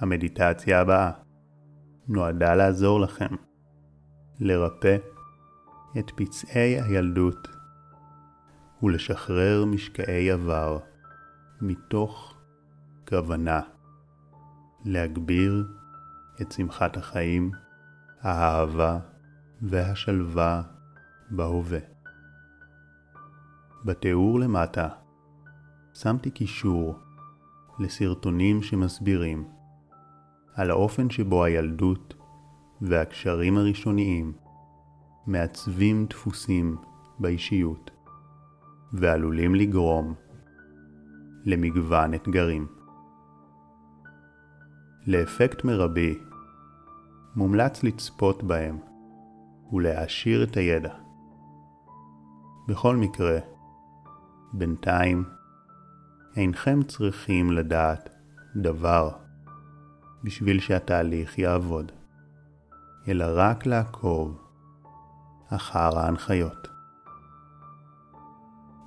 המדיטציה הבאה. נועדה לעזור לכם. לרפא את פצעי הילדות. ולשחרר משקעי עבר מתוך כוונה להגביר את שמחת החיים, האהבה והשלווה בהווה. בתיאור למטה שמתי קישור לסרטונים שמסבירים על האופן שבו הילדות והקשרים הראשוניים מעצבים דפוסים באישיות ועלולים לגרום למגוון אתגרים. לאפקט מרבי מומלץ לצפות בהם ולהעשיר את הידע. בכל מקרה, בינתיים אינכם צריכים לדעת דבר בשביל שהתהליך יעבוד, אלא רק לעקוב אחר ההנחיות.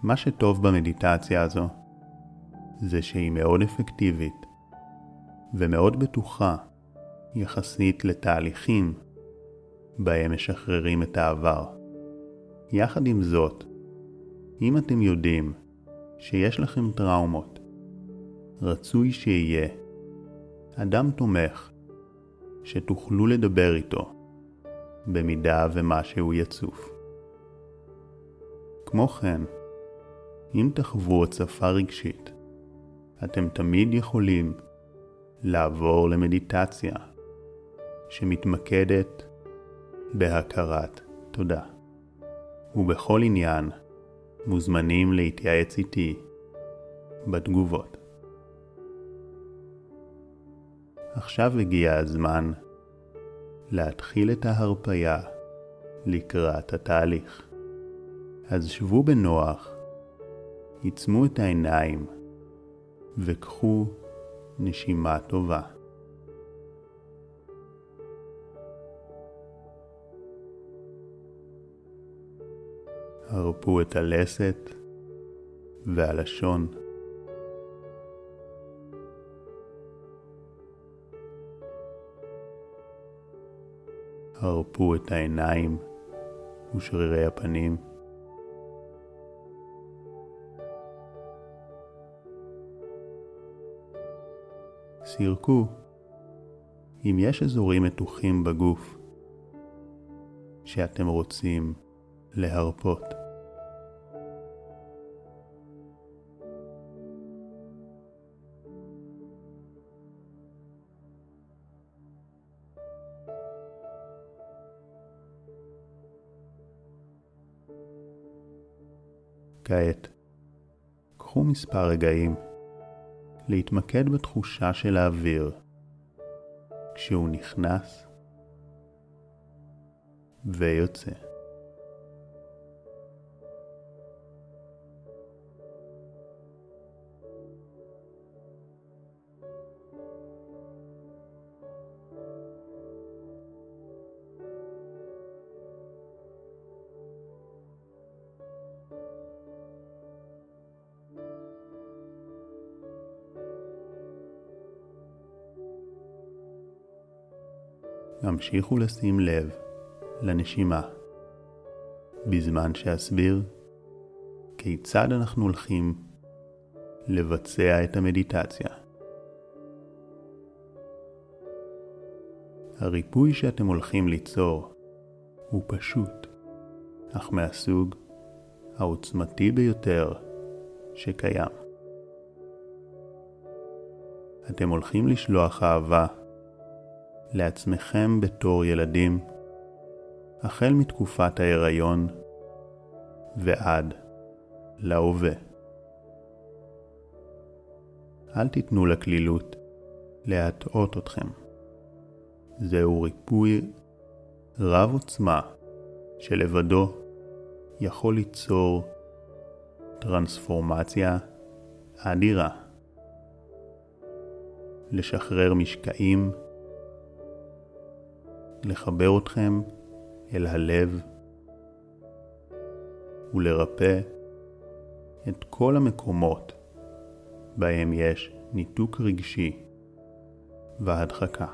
מה שטוב במדיטציה הזו זה שהיא מאוד אפקטיבית ומאוד בטוחה יחסית לתהליכים בהם משחררים את העבר. יחד עם זאת, אם אתם יודעים שיש לכם טראומות, רצוי שיהיה אדם תומך שתוכלו לדבר איתו במידה ומשהו יצוף. כמו כן, אם תחוו הצפה רגשית, אתם תמיד יכולים לעבור למדיטציה שמתמקדת בהכרת תודה. ובכל עניין מוזמנים להתייעץ איתי בתגובות. עכשיו הגיע הזמן להתחיל את ההרפייה לקראת התהליך. אז שבו בנוח, עיצמו את העיניים וקחו נשימה טובה. הרפו את הלסת והלשון. הרפו את העיניים ושרירי הפנים. סירקו אם יש אזורים מתוחים בגוף שאתם רוצים להרפות. מספר רגעים להתמקד בתחושה של האוויר כשהוא נכנס ויוצא. המשיכו לשים לב לנשימה, בזמן שאסביר כיצד אנחנו הולכים לבצע את המדיטציה. הריפוי שאתם הולכים ליצור הוא פשוט, אך מהסוג העוצמתי ביותר שקיים. אתם הולכים לשלוח אהבה לעצמכם בתור ילדים, החל מתקופת ההיריון ועד להווה. אל תיתנו לקלילות להטעות אתכם. זהו ריפוי רב עוצמה שלבדו יכול ליצור טרנספורמציה אדירה. לשחרר משקעים לחבר אתכם אל הלב ולרפא את כל המקומות בהם יש ניתוק רגשי והדחקה.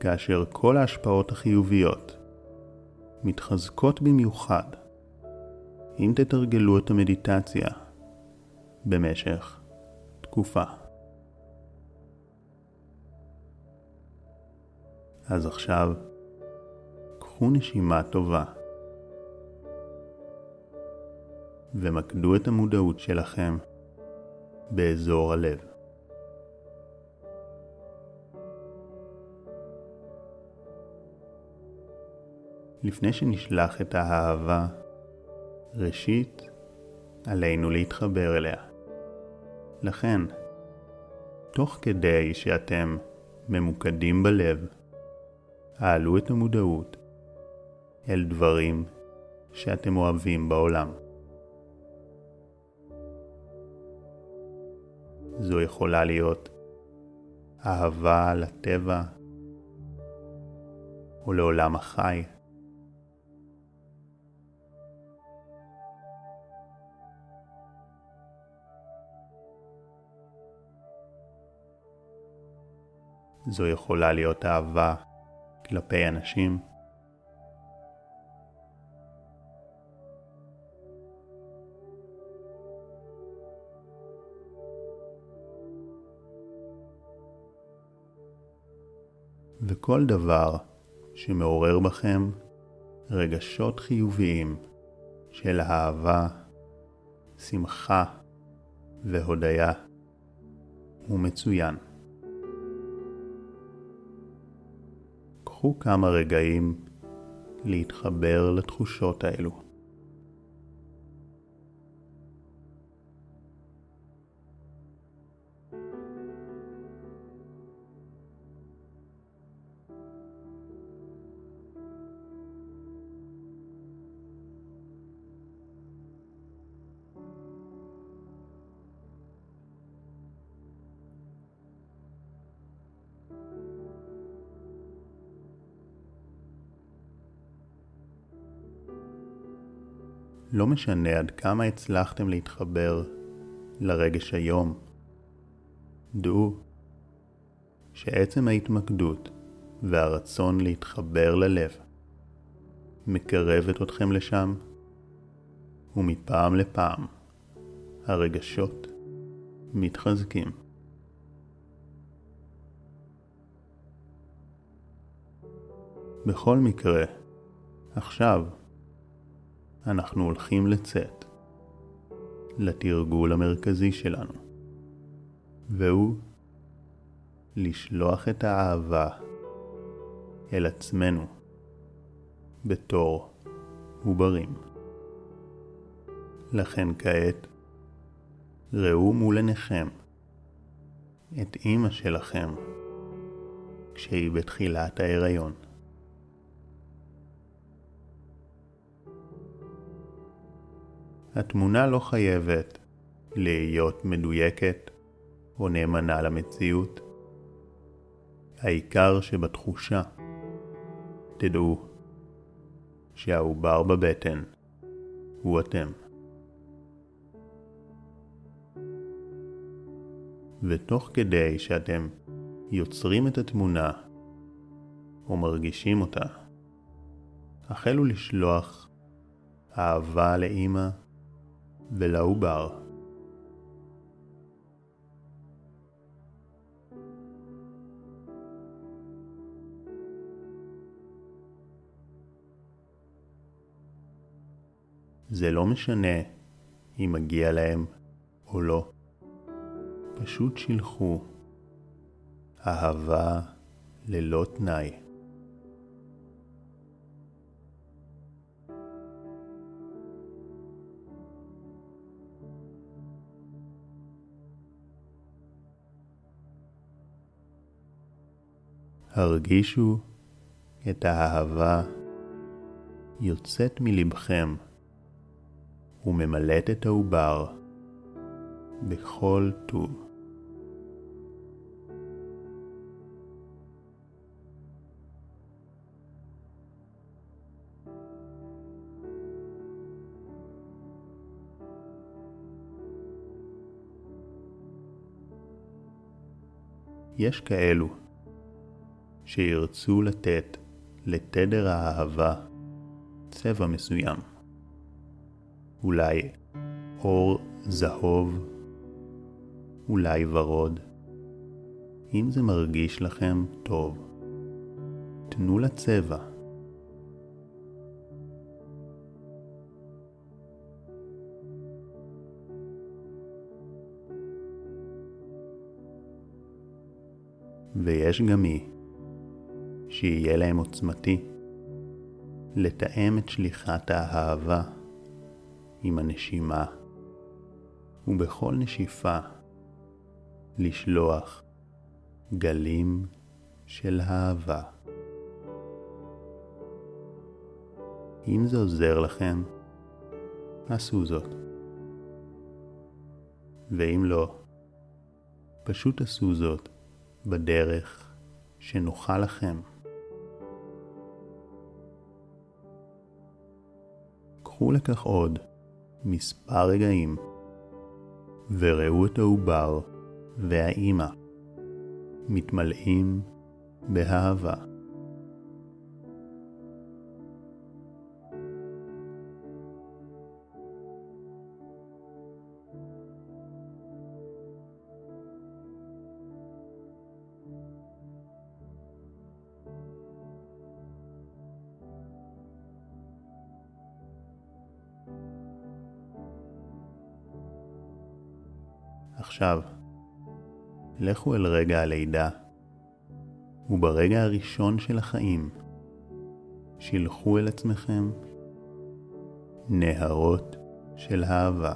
כאשר כל ההשפעות החיוביות מתחזקות במיוחד אם תתרגלו את המדיטציה במשך תקופה. אז עכשיו קחו נשימה טובה ומקדו את המודעות שלכם באזור הלב. לפני שנשלח את האהבה, ראשית, עלינו להתחבר אליה. לכן, תוך כדי שאתם ממוקדים בלב, העלו את המודעות אל דברים שאתם אוהבים בעולם. זו יכולה להיות אהבה לטבע או לעולם החי. זו יכולה להיות אהבה כלפי אנשים. וכל דבר שמעורר בכם רגשות חיוביים של אהבה, שמחה והודיה הוא מצוין. קחו כמה רגעים להתחבר לתחושות האלו. לא משנה עד כמה הצלחתם להתחבר לרגש היום. דעו שעצם ההתמקדות והרצון להתחבר ללב מקרבת אתכם לשם, ומפעם לפעם הרגשות מתחזקים. בכל מקרה, עכשיו אנחנו הולכים לצאת לתרגול המרכזי שלנו, והוא לשלוח את האהבה אל עצמנו בתור עוברים. לכן כעת ראו מול עיניכם את אימא שלכם כשהיא בתחילת ההיריון. התמונה לא חייבת להיות מדויקת או נאמנה למציאות. העיקר שבתחושה תדעו שהעובר בבטן הוא אתם. ותוך כדי שאתם יוצרים את התמונה או מרגישים אותה, החלו לשלוח אהבה לאמא ולעובר. זה לא משנה אם מגיע להם או לא. פשוט שילחו אהבה ללא תנאי. הרגישו את האהבה יוצאת מלבכם וממלאת את העובר בכל טוב. יש כאלו שירצו לתת לתדר האהבה צבע מסוים. אולי אור זהוב, אולי ורוד. אם זה מרגיש לכם טוב, תנו לצבע. ויש גם מי שיהיה להם עוצמתי לתאם את שליחת האהבה עם הנשימה, ובכל נשיפה לשלוח גלים של אהבה. אם זה עוזר לכם, עשו זאת. ואם לא, פשוט עשו זאת בדרך שנוחה לכם. קחו לכך עוד מספר רגעים וראו את העובר והאימא מתמלאים באהבה. עכשיו, לכו אל רגע הלידה, וברגע הראשון של החיים, שילחו אל עצמכם נהרות של אהבה.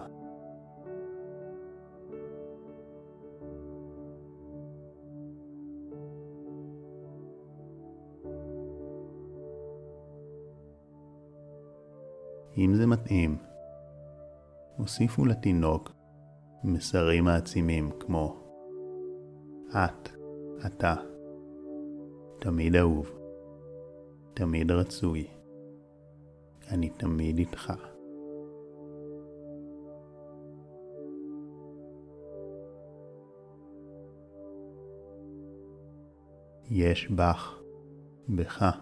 אם זה מתאים, הוסיפו לתינוק מסרים מעצימים כמו את, אתה, תמיד אהוב, תמיד רצוי, אני תמיד איתך. יש בך, בך,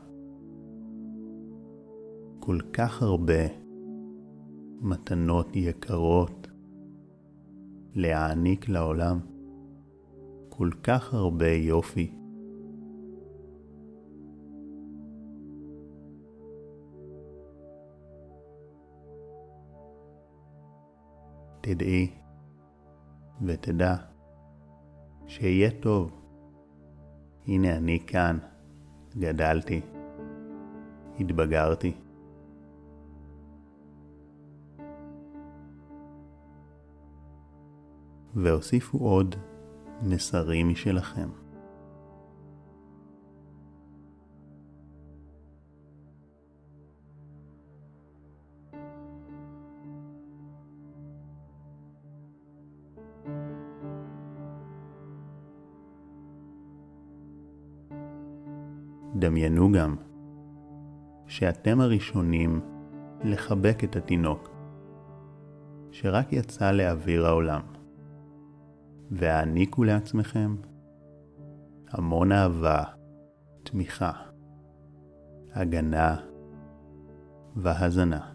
כל כך הרבה מתנות יקרות להעניק לעולם כל כך הרבה יופי. תדעי ותדע שיהיה טוב. הנה אני כאן, גדלתי, התבגרתי. והוסיפו עוד מסרים משלכם. דמיינו גם שאתם הראשונים לחבק את התינוק שרק יצא לאוויר העולם. והעניקו לעצמכם המון אהבה, תמיכה, הגנה והזנה.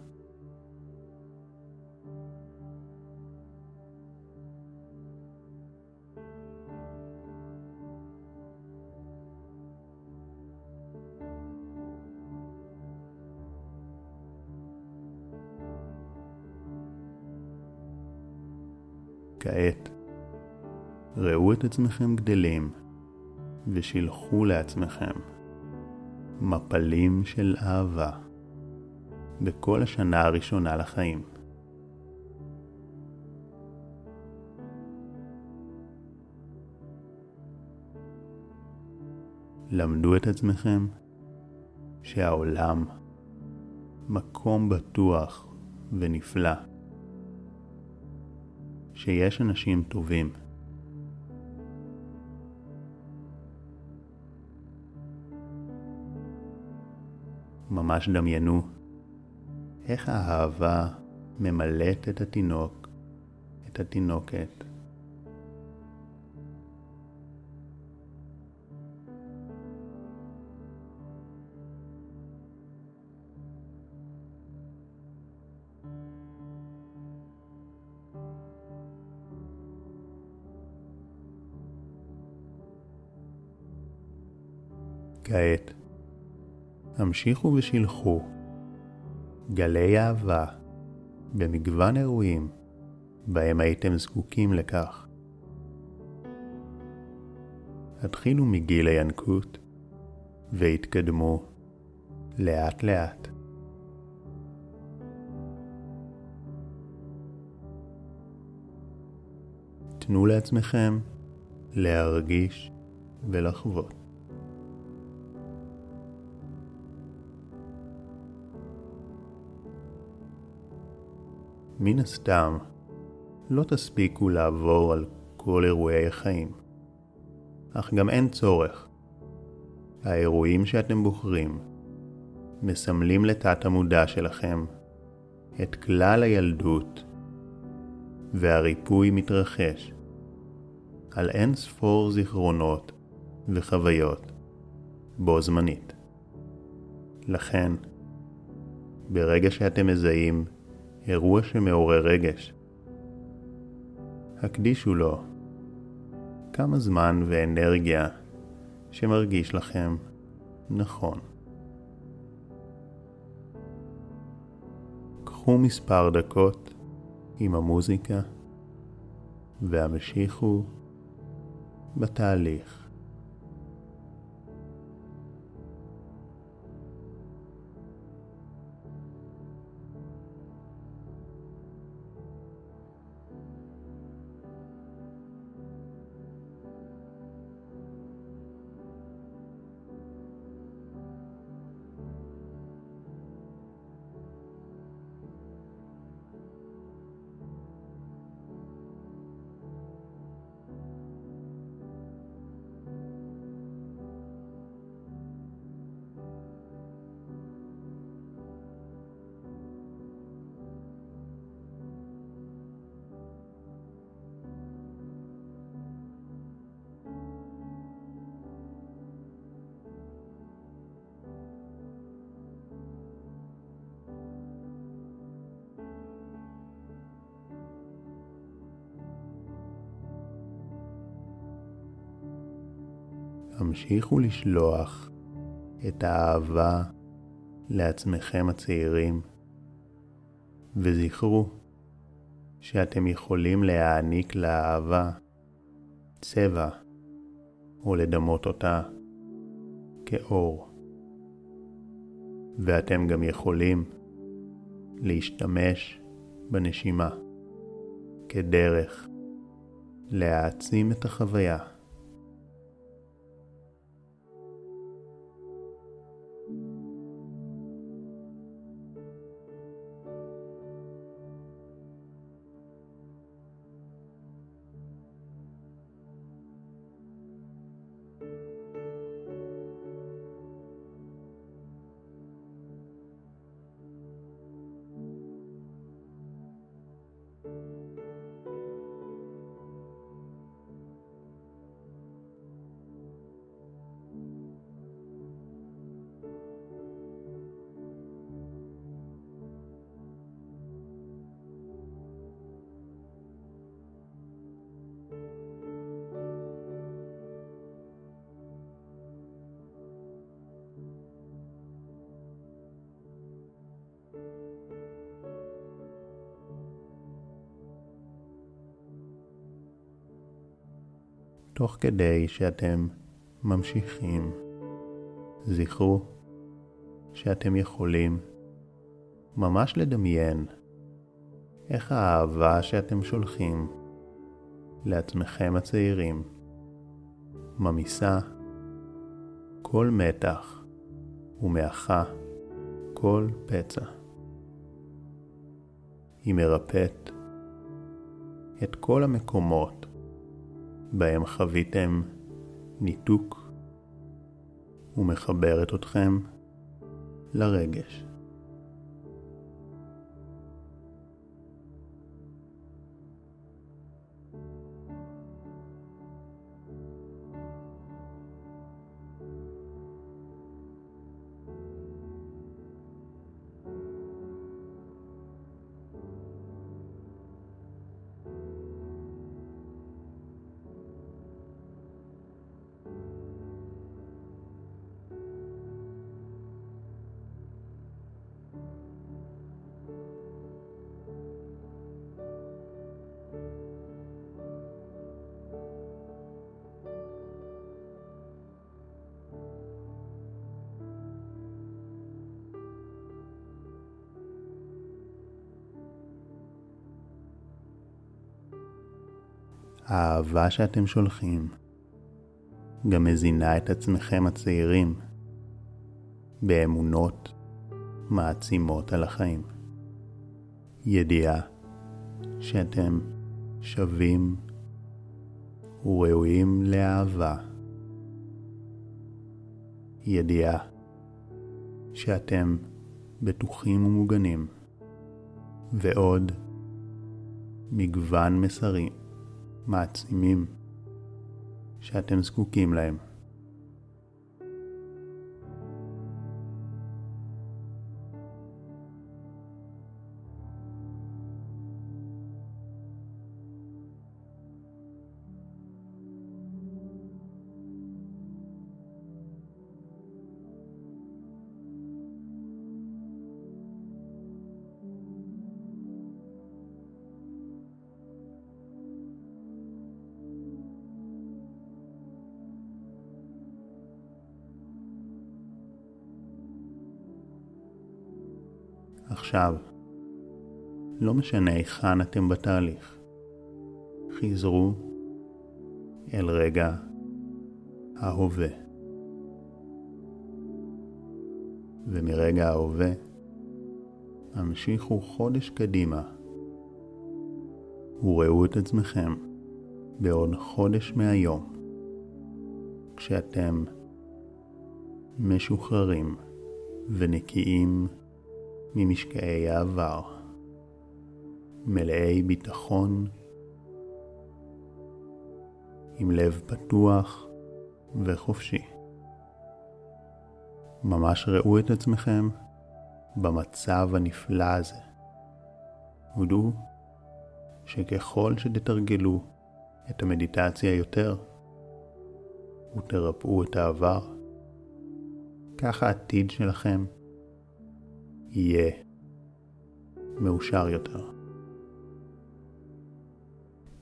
כעת ראו את עצמכם גדלים ושילחו לעצמכם מפלים של אהבה בכל השנה הראשונה לחיים. למדו את עצמכם שהעולם מקום בטוח ונפלא, שיש אנשים טובים. ממש דמיינו איך האהבה ממלאת את התינוק, את התינוקת. המשיכו ושילחו גלי אהבה במגוון אירועים בהם הייתם זקוקים לכך. התחילו מגיל הינקות והתקדמו לאט לאט. תנו לעצמכם להרגיש ולחוות. מן הסתם, לא תספיקו לעבור על כל אירועי החיים. אך גם אין צורך. האירועים שאתם בוחרים מסמלים לתת המודע שלכם את כלל הילדות, והריפוי מתרחש על אין ספור זיכרונות וחוויות בו זמנית. לכן, ברגע שאתם מזהים אירוע שמעורר רגש, הקדישו לו כמה זמן ואנרגיה שמרגיש לכם נכון. קחו מספר דקות עם המוזיקה והמשיכו בתהליך. המשיכו לשלוח את האהבה לעצמכם הצעירים, וזכרו שאתם יכולים להעניק לאהבה צבע או לדמות אותה כאור. ואתם גם יכולים להשתמש בנשימה כדרך להעצים את החוויה. תוך כדי שאתם ממשיכים. זכרו שאתם יכולים ממש לדמיין איך האהבה שאתם שולחים לעצמכם הצעירים ממיסה כל מתח ומאחה כל פצע. היא מרפאת את כל המקומות בהם חוויתם ניתוק ומחברת אתכם לרגש. האהבה שאתם שולחים גם מזינה את עצמכם הצעירים באמונות מעצימות על החיים. ידיעה שאתם שווים וראויים לאהבה. ידיעה שאתם בטוחים ומוגנים, ועוד מגוון מסרים מעצימים שאתם זקוקים להם. עכשיו. לא משנה היכן אתם בתהליך. חזרו אל רגע ההווה. ומרגע ההווה, המשיכו חודש קדימה וראו את עצמכם בעוד חודש מהיום, כשאתם משוחררים ונקיים ממשקעי העבר, מלאי ביטחון, עם לב פתוח וחופשי. ממש ראו את עצמכם במצב הנפלא הזה. ודעו שככל שתתרגלו את המדיטציה יותר ותרפאו את העבר, כך העתיד שלכם יהיה מאושר יותר.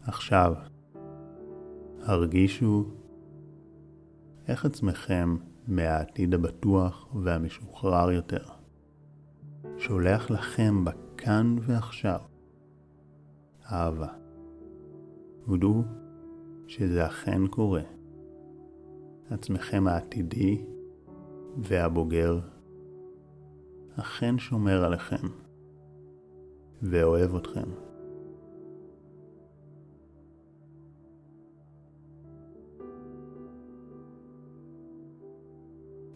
עכשיו, הרגישו איך עצמכם מהעתיד הבטוח והמשוחרר יותר, שולח לכם בכאן ועכשיו אהבה. ודעו שזה אכן קורה. עצמכם העתידי והבוגר אכן שומר עליכם ואוהב אתכם.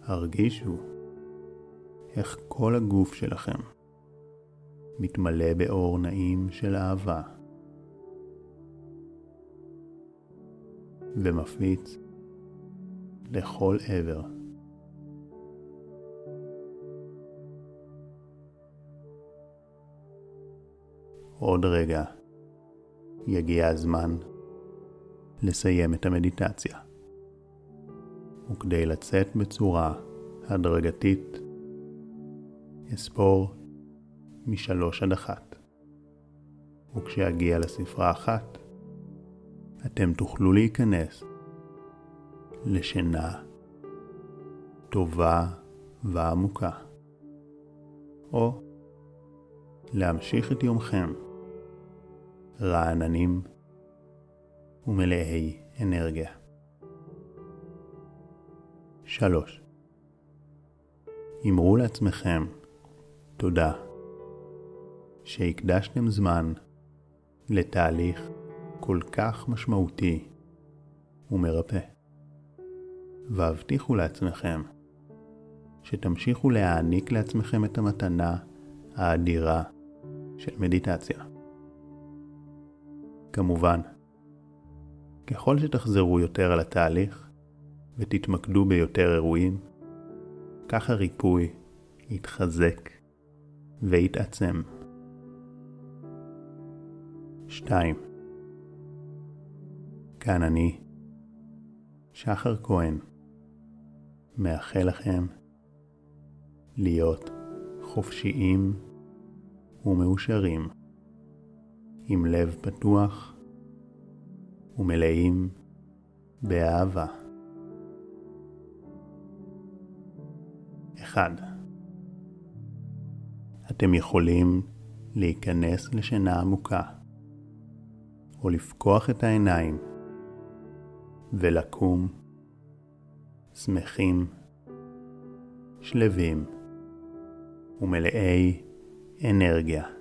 הרגישו איך כל הגוף שלכם מתמלא באור נעים של אהבה ומפיץ לכל עבר. עוד רגע יגיע הזמן לסיים את המדיטציה. וכדי לצאת בצורה הדרגתית, אספור משלוש עד אחת. וכשאגיע לספרה אחת, אתם תוכלו להיכנס לשינה טובה ועמוקה, או להמשיך את יומכם רעננים ומלאי אנרגיה. 3. אמרו לעצמכם תודה שהקדשתם זמן לתהליך כל כך משמעותי ומרפא. והבטיחו לעצמכם שתמשיכו להעניק לעצמכם את המתנה האדירה של מדיטציה. כמובן, ככל שתחזרו יותר על התהליך ותתמקדו ביותר אירועים, כך הריפוי יתחזק ויתעצם. 2. כאן אני, שחר כהן, מאחל לכם להיות חופשיים ומאושרים. עם לב פתוח ומלאים באהבה. אחד. אתם יכולים להיכנס לשינה עמוקה או לפקוח את העיניים ולקום שמחים, שלווים ומלאי אנרגיה.